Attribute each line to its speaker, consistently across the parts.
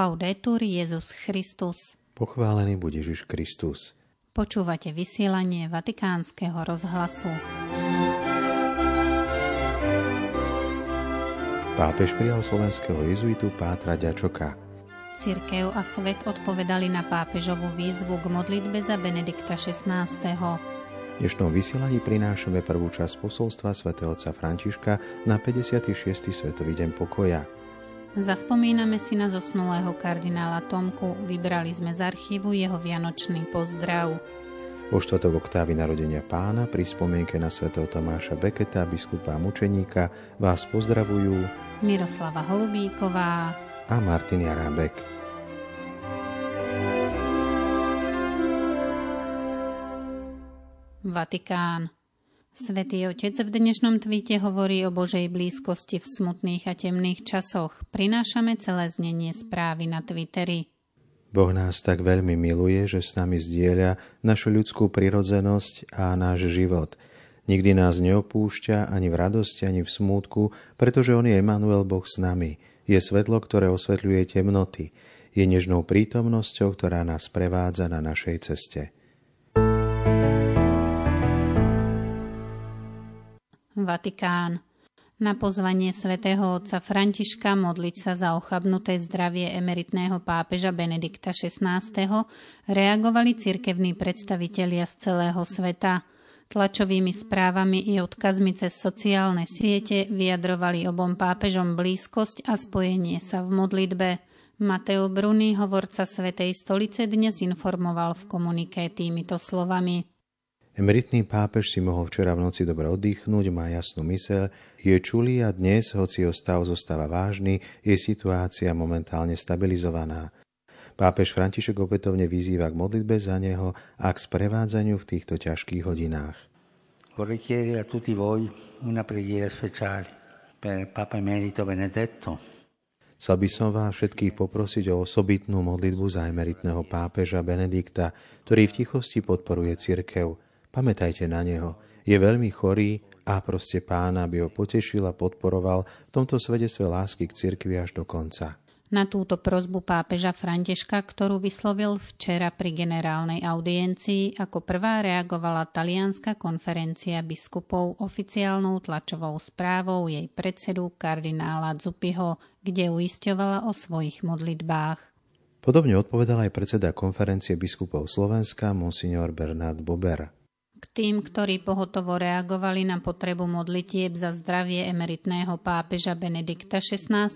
Speaker 1: Laudetur Jezus Christus.
Speaker 2: Pochválený bude Ježiš Kristus.
Speaker 1: Počúvate vysielanie Vatikánskeho rozhlasu.
Speaker 2: Pápež prijal slovenského jezuitu Pátra Ďačoka.
Speaker 1: Cirkev a svet odpovedali na pápežovú výzvu k modlitbe za Benedikta XVI.
Speaker 2: V dnešnom vysielaní prinášame prvú časť posolstva svätého otca Františka na 56. Svetový deň pokoja –
Speaker 1: Zaspomíname si na zosnulého kardinála Tomku, vybrali sme z archívu jeho vianočný pozdrav.
Speaker 2: Vo štvrtok oktávy narodenia pána pri spomienke na svätého Tomáša Beketa, biskupa a mučeníka, vás pozdravujú
Speaker 1: Miroslava Holubíková
Speaker 2: a Martin Jarábek.
Speaker 1: Vatikán. Svetý Otec v dnešnom tweete hovorí o Božej blízkosti v smutných a temných časoch. Prinášame celé znenie správy na Twitteri.
Speaker 2: Boh nás tak veľmi miluje, že s nami zdieľa našu ľudskú prirodzenosť a náš život. Nikdy nás neopúšťa ani v radosti, ani v smútku, pretože On je Emanuel Boh s nami. Je svetlo, ktoré osvetľuje temnoty. Je nežnou prítomnosťou, ktorá nás prevádza na našej ceste.
Speaker 1: Vatikán. Na pozvanie svätého otca Františka modliť sa za ochabnuté zdravie emeritného pápeža Benedikta XVI. reagovali cirkevní predstavitelia z celého sveta. Tlačovými správami i odkazmi cez sociálne siete vyjadrovali obom pápežom blízkosť a spojenie sa v modlitbe. Mateo Bruni, hovorca Svetej stolice, dnes informoval v komuniké týmito slovami.
Speaker 2: Emeritný pápež si mohol včera v noci dobre oddychnúť, má jasnú mysel, je čulý a dnes, hoci jeho stav zostáva vážny, je situácia momentálne stabilizovaná. Pápež František opätovne vyzýva k modlitbe za neho a k sprevádzaniu v týchto ťažkých hodinách.
Speaker 3: Vorrei chiedere a tutti voi una preghiera speciale per Papa Emerito Benedetto.
Speaker 2: Chcel by som vás všetkých poprosiť o osobitnú modlitbu za emeritného pápeža Benedikta, ktorý v tichosti podporuje cirkev. Pamätajte na neho. Je veľmi chorý a proste pána by ho potešil a podporoval v tomto svedectve lásky k cirkvi až do konca.
Speaker 1: Na túto prozbu pápeža Františka, ktorú vyslovil včera pri generálnej audiencii, ako prvá reagovala talianská konferencia biskupov oficiálnou tlačovou správou jej predsedu kardinála Zupiho, kde uisťovala o svojich modlitbách.
Speaker 2: Podobne odpovedal aj predseda konferencie biskupov Slovenska, monsignor Bernard Bober.
Speaker 1: Tým, ktorí pohotovo reagovali na potrebu modlitieb za zdravie emeritného pápeža Benedikta XVI.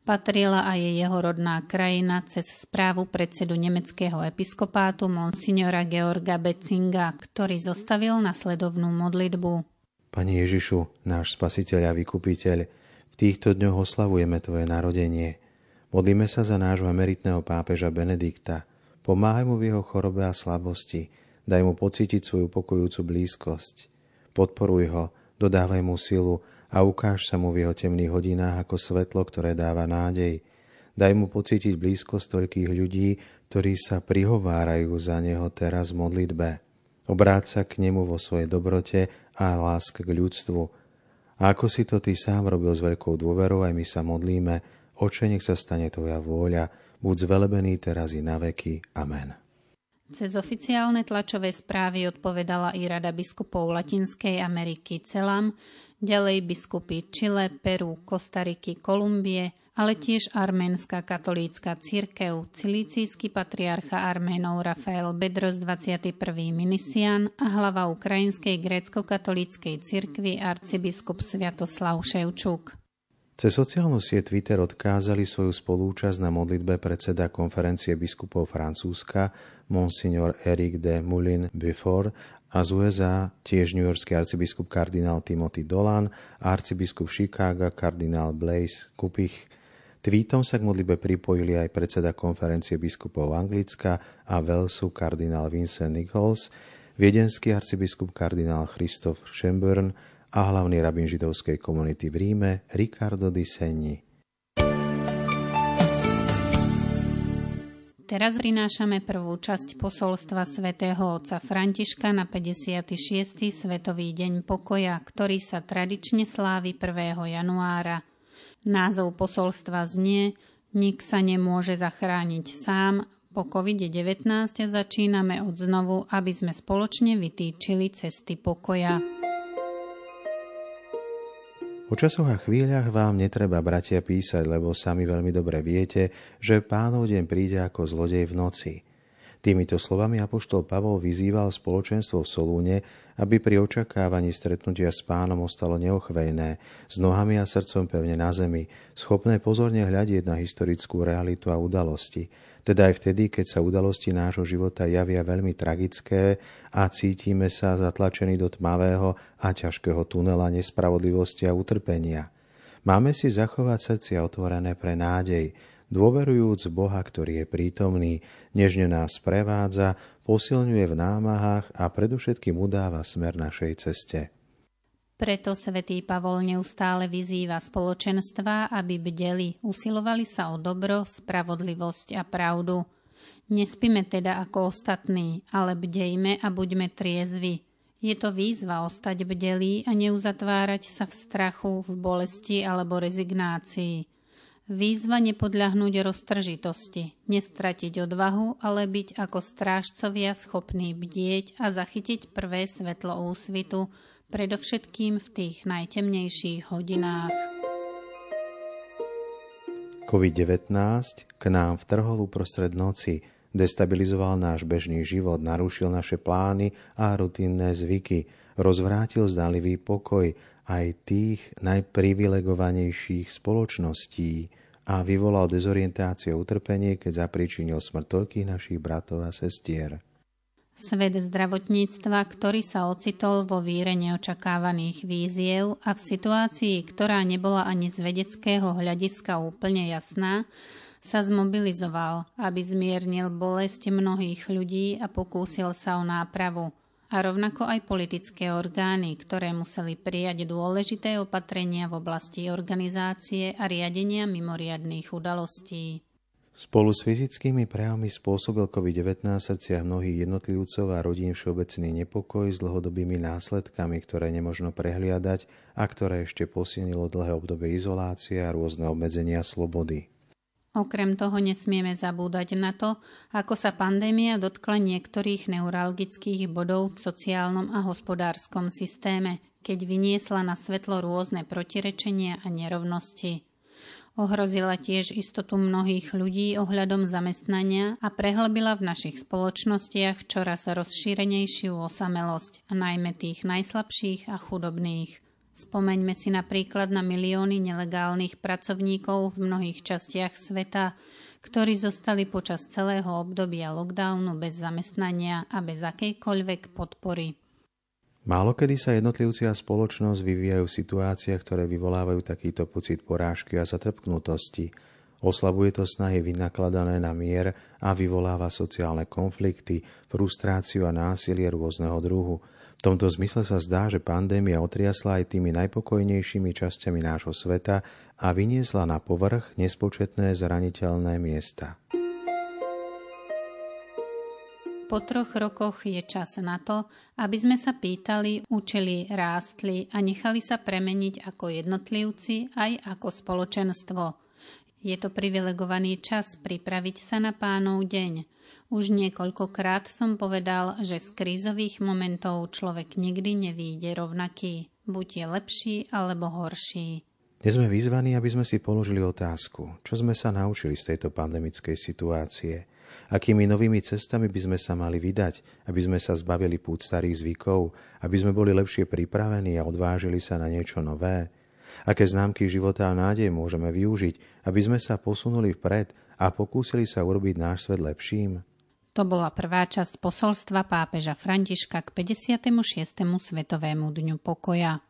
Speaker 1: patrila aj jeho rodná krajina cez správu predsedu nemeckého episkopátu monsignora Georga Becinga, ktorý zostavil nasledovnú modlitbu.
Speaker 2: Pane Ježišu, náš spasiteľ a vykupiteľ, v týchto dňoch oslavujeme Tvoje narodenie. Modlíme sa za nášho emeritného pápeža Benedikta. Pomáhaj mu v jeho chorobe a slabosti – Daj mu pocítiť svoju pokojúcu blízkosť. Podporuj ho, dodávaj mu silu a ukáž sa mu v jeho temných hodinách ako svetlo, ktoré dáva nádej. Daj mu pocítiť blízkosť toľkých ľudí, ktorí sa prihovárajú za neho teraz v modlitbe. Obráť sa k nemu vo svojej dobrote a láske k ľudstvu. A ako si to ty sám robil s veľkou dôverou, aj my sa modlíme, oče, nech sa stane tvoja vôľa, buď zvelebený teraz i na veky. Amen.
Speaker 1: Cez oficiálne tlačové správy odpovedala i Rada biskupov Latinskej Ameriky CELAM, ďalej biskupy Chile, Peru, Kostariky, Kolumbie, ale tiež arménska katolícka církev, cilícijský patriarcha Arménov Rafael Bedros 21. Minisian a hlava ukrajinskej grécko-katolíckej cirkvi arcibiskup Sviatoslav Ševčuk.
Speaker 2: Cez sociálnu sieť Twitter odkázali svoju spolúčasť na modlitbe predseda konferencie biskupov Francúzska Monsignor Eric de Moulin Beaufort a z USA tiež newyorský arcibiskup kardinál Timothy Dolan a arcibiskup Chicago kardinál Blaise Kupich. Tweetom sa k modlibe pripojili aj predseda konferencie biskupov Anglicka a Velsu kardinál Vincent Nichols, viedenský arcibiskup kardinál Christoph Schemburn a hlavný rabín židovskej komunity v Ríme Ricardo di Segni.
Speaker 1: Teraz prinášame prvú časť posolstva svätého otca Františka na 56. Svetový deň pokoja, ktorý sa tradične slávi 1. januára. Názov posolstva znie Nik sa nemôže zachrániť sám, po COVID-19 začíname od znovu, aby sme spoločne vytýčili cesty pokoja.
Speaker 2: O časoch a chvíľach vám netreba, bratia, písať, lebo sami veľmi dobre viete, že pánov deň príde ako zlodej v noci – Týmito slovami apoštol Pavol vyzýval spoločenstvo v Solúne, aby pri očakávaní stretnutia s pánom ostalo neochvejné, s nohami a srdcom pevne na zemi, schopné pozorne hľadieť na historickú realitu a udalosti, teda aj vtedy, keď sa udalosti nášho života javia veľmi tragické a cítime sa zatlačení do tmavého a ťažkého tunela nespravodlivosti a utrpenia. Máme si zachovať srdcia otvorené pre nádej, dôverujúc Boha, ktorý je prítomný, nežne nás prevádza, posilňuje v námahách a predovšetkým udáva smer našej ceste.
Speaker 1: Preto svätý Pavol neustále vyzýva spoločenstva, aby bdeli, usilovali sa o dobro, spravodlivosť a pravdu. Nespíme teda ako ostatní, ale bdejme a buďme triezvi. Je to výzva ostať bdelí a neuzatvárať sa v strachu, v bolesti alebo rezignácii. Výzva nepodľahnúť roztržitosti, nestratiť odvahu, ale byť ako strážcovia schopní bdieť a zachytiť prvé svetlo úsvitu, predovšetkým v tých najtemnejších hodinách.
Speaker 2: COVID-19 k nám vtrhol uprostred noci, destabilizoval náš bežný život, narušil naše plány a rutinné zvyky, rozvrátil zdalivý pokoj aj tých najprivilegovanejších spoločností, a vyvolal dezorientáciu utrpenie, keď zapríčinil smrť toľkých našich bratov a sestier.
Speaker 1: Svet zdravotníctva, ktorý sa ocitol vo víre neočakávaných víziev a v situácii, ktorá nebola ani z vedeckého hľadiska úplne jasná, sa zmobilizoval, aby zmiernil bolesť mnohých ľudí a pokúsil sa o nápravu – a rovnako aj politické orgány, ktoré museli prijať dôležité opatrenia v oblasti organizácie a riadenia mimoriadných udalostí.
Speaker 2: Spolu s fyzickými prejavmi spôsobil COVID-19 srdcia mnohých jednotlivcov a rodín všeobecný nepokoj s dlhodobými následkami, ktoré nemožno prehliadať a ktoré ešte posilnilo dlhé obdobie izolácie a rôzne obmedzenia slobody.
Speaker 1: Okrem toho nesmieme zabúdať na to, ako sa pandémia dotkla niektorých neuralgických bodov v sociálnom a hospodárskom systéme, keď vyniesla na svetlo rôzne protirečenia a nerovnosti. Ohrozila tiež istotu mnohých ľudí ohľadom zamestnania a prehlbila v našich spoločnostiach čoraz rozšírenejšiu osamelosť, najmä tých najslabších a chudobných. Spomeňme si napríklad na milióny nelegálnych pracovníkov v mnohých častiach sveta, ktorí zostali počas celého obdobia lockdownu bez zamestnania a bez akejkoľvek podpory.
Speaker 2: Málokedy sa jednotlivci a spoločnosť vyvíjajú v situáciách, ktoré vyvolávajú takýto pocit porážky a zatrpknutosti. Oslabuje to snahy vynakladané na mier a vyvoláva sociálne konflikty, frustráciu a násilie rôzneho druhu – v tomto zmysle sa zdá, že pandémia otriasla aj tými najpokojnejšími časťami nášho sveta a vyniesla na povrch nespočetné zraniteľné miesta.
Speaker 1: Po troch rokoch je čas na to, aby sme sa pýtali, učili, rástli a nechali sa premeniť ako jednotlivci aj ako spoločenstvo. Je to privilegovaný čas pripraviť sa na pánov deň – už niekoľkokrát som povedal, že z krízových momentov človek nikdy nevýjde rovnaký. Buď je lepší alebo horší.
Speaker 2: Dnes sme vyzvaní, aby sme si položili otázku, čo sme sa naučili z tejto pandemickej situácie, akými novými cestami by sme sa mali vydať, aby sme sa zbavili pút starých zvykov, aby sme boli lepšie pripravení a odvážili sa na niečo nové, aké známky života a nádej môžeme využiť, aby sme sa posunuli vpred a pokúsili sa urobiť náš svet lepším.
Speaker 1: To bola prvá časť posolstva pápeža Františka k 56. Svetovému dňu pokoja.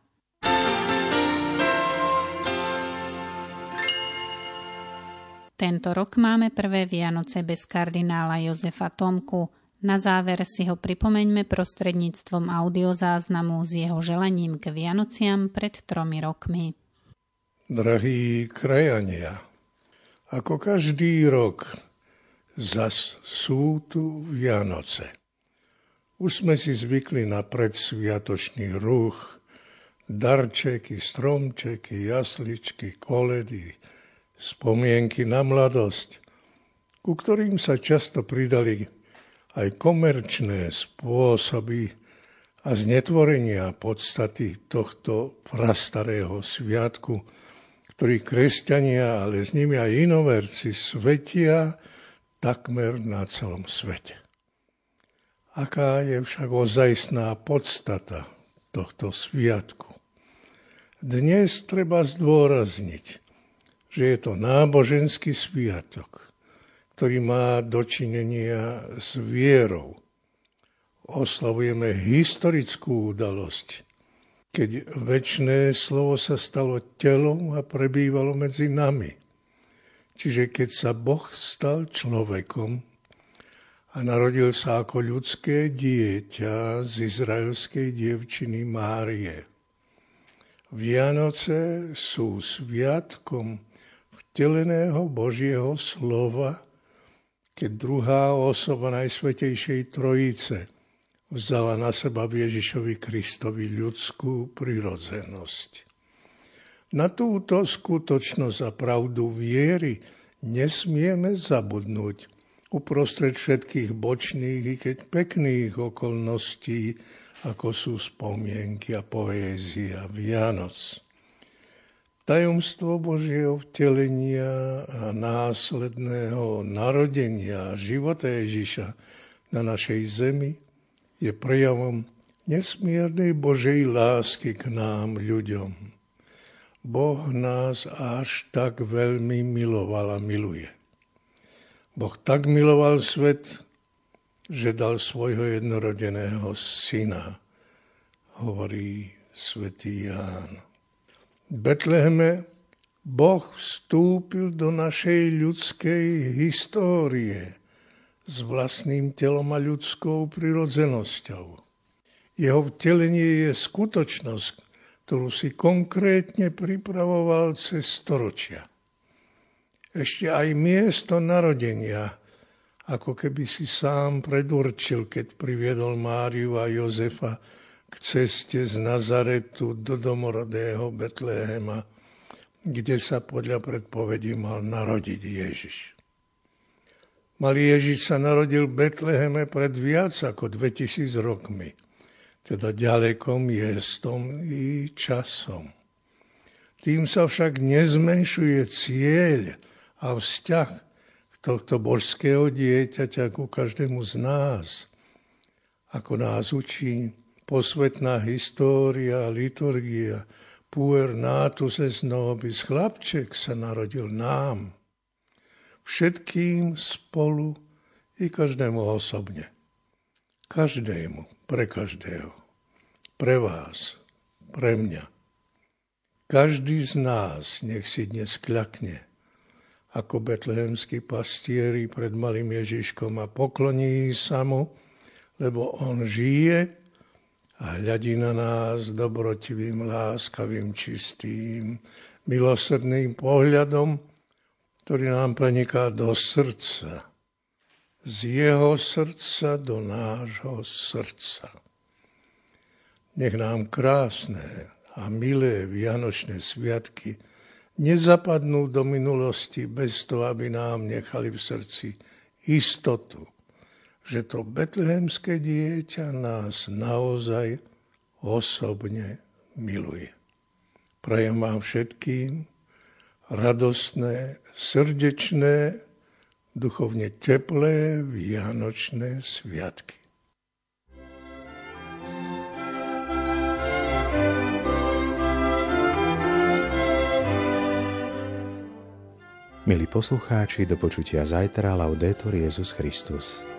Speaker 1: Tento rok máme prvé Vianoce bez kardinála Jozefa Tomku. Na záver si ho pripomeňme prostredníctvom audiozáznamu s jeho želaním k Vianociam pred tromi rokmi.
Speaker 4: Drahí krajania, ako každý rok Zas sú tu Vianoce. Už sme si zvykli na predsviatočný ruch, darčeky, stromčeky, jasličky, koledy, spomienky na mladosť, ku ktorým sa často pridali aj komerčné spôsoby a znetvorenia podstaty tohto prastarého sviatku, ktorý kresťania, ale s nimi aj inoverci svetia takmer na celom svete. Aká je však ozajstná podstata tohto sviatku? Dnes treba zdôrazniť, že je to náboženský sviatok, ktorý má dočinenia s vierou. Oslavujeme historickú udalosť, keď väčšné slovo sa stalo telom a prebývalo medzi nami. Čiže keď sa Boh stal človekom a narodil sa ako ľudské dieťa z izraelskej dievčiny Márie – Vianoce sú sviatkom vteleného Božieho slova, keď druhá osoba Najsvetejšej Trojice vzala na seba v Ježišovi Kristovi ľudskú prirodzenosť. Na túto skutočnosť a pravdu viery nesmieme zabudnúť uprostred všetkých bočných i keď pekných okolností ako sú spomienky a poézia Vianoc. Tajomstvo Božieho vtelenia a následného narodenia života Ježiša na našej zemi je prejavom nesmiernej Božej lásky k nám, ľuďom. Boh nás až tak veľmi miloval a miluje. Boh tak miloval svet, že dal svojho jednorodeného syna, hovorí svätý Ján. V Betleheme Boh vstúpil do našej ľudskej histórie s vlastným telom a ľudskou prirodzenosťou. Jeho vtelenie je skutočnosť, ktorú si konkrétne pripravoval cez storočia. Ešte aj miesto narodenia ako keby si sám predurčil, keď priviedol Máriu a Jozefa k ceste z Nazaretu do domorodého Betlehema, kde sa podľa predpovedí mal narodiť Ježiš. Malý Ježiš sa narodil v Betleheme pred viac ako 2000 rokmi, teda ďalekom miestom i časom. Tým sa však nezmenšuje cieľ a vzťah tohto božského dieťaťa ku každému z nás, ako nás učí posvetná história, liturgia, puer natus es nobis, chlapček sa narodil nám, všetkým spolu i každému osobne. Každému, pre každého, pre vás, pre mňa. Každý z nás nech si dnes kľakne ako betlehemskí pastieri pred malým Ježiškom a pokloní sa mu, lebo on žije a hľadí na nás dobrotivým, láskavým, čistým, milosrdným pohľadom, ktorý nám preniká do srdca. Z jeho srdca do nášho srdca. Nech nám krásne a milé vianočné sviatky nezapadnú do minulosti bez toho, aby nám nechali v srdci istotu, že to betlehemské dieťa nás naozaj osobne miluje. Prajem vám všetkým radostné, srdečné, duchovne teplé vianočné sviatky.
Speaker 2: Milí poslucháči, do počutia zajtra, Laudetur Jezus Christus.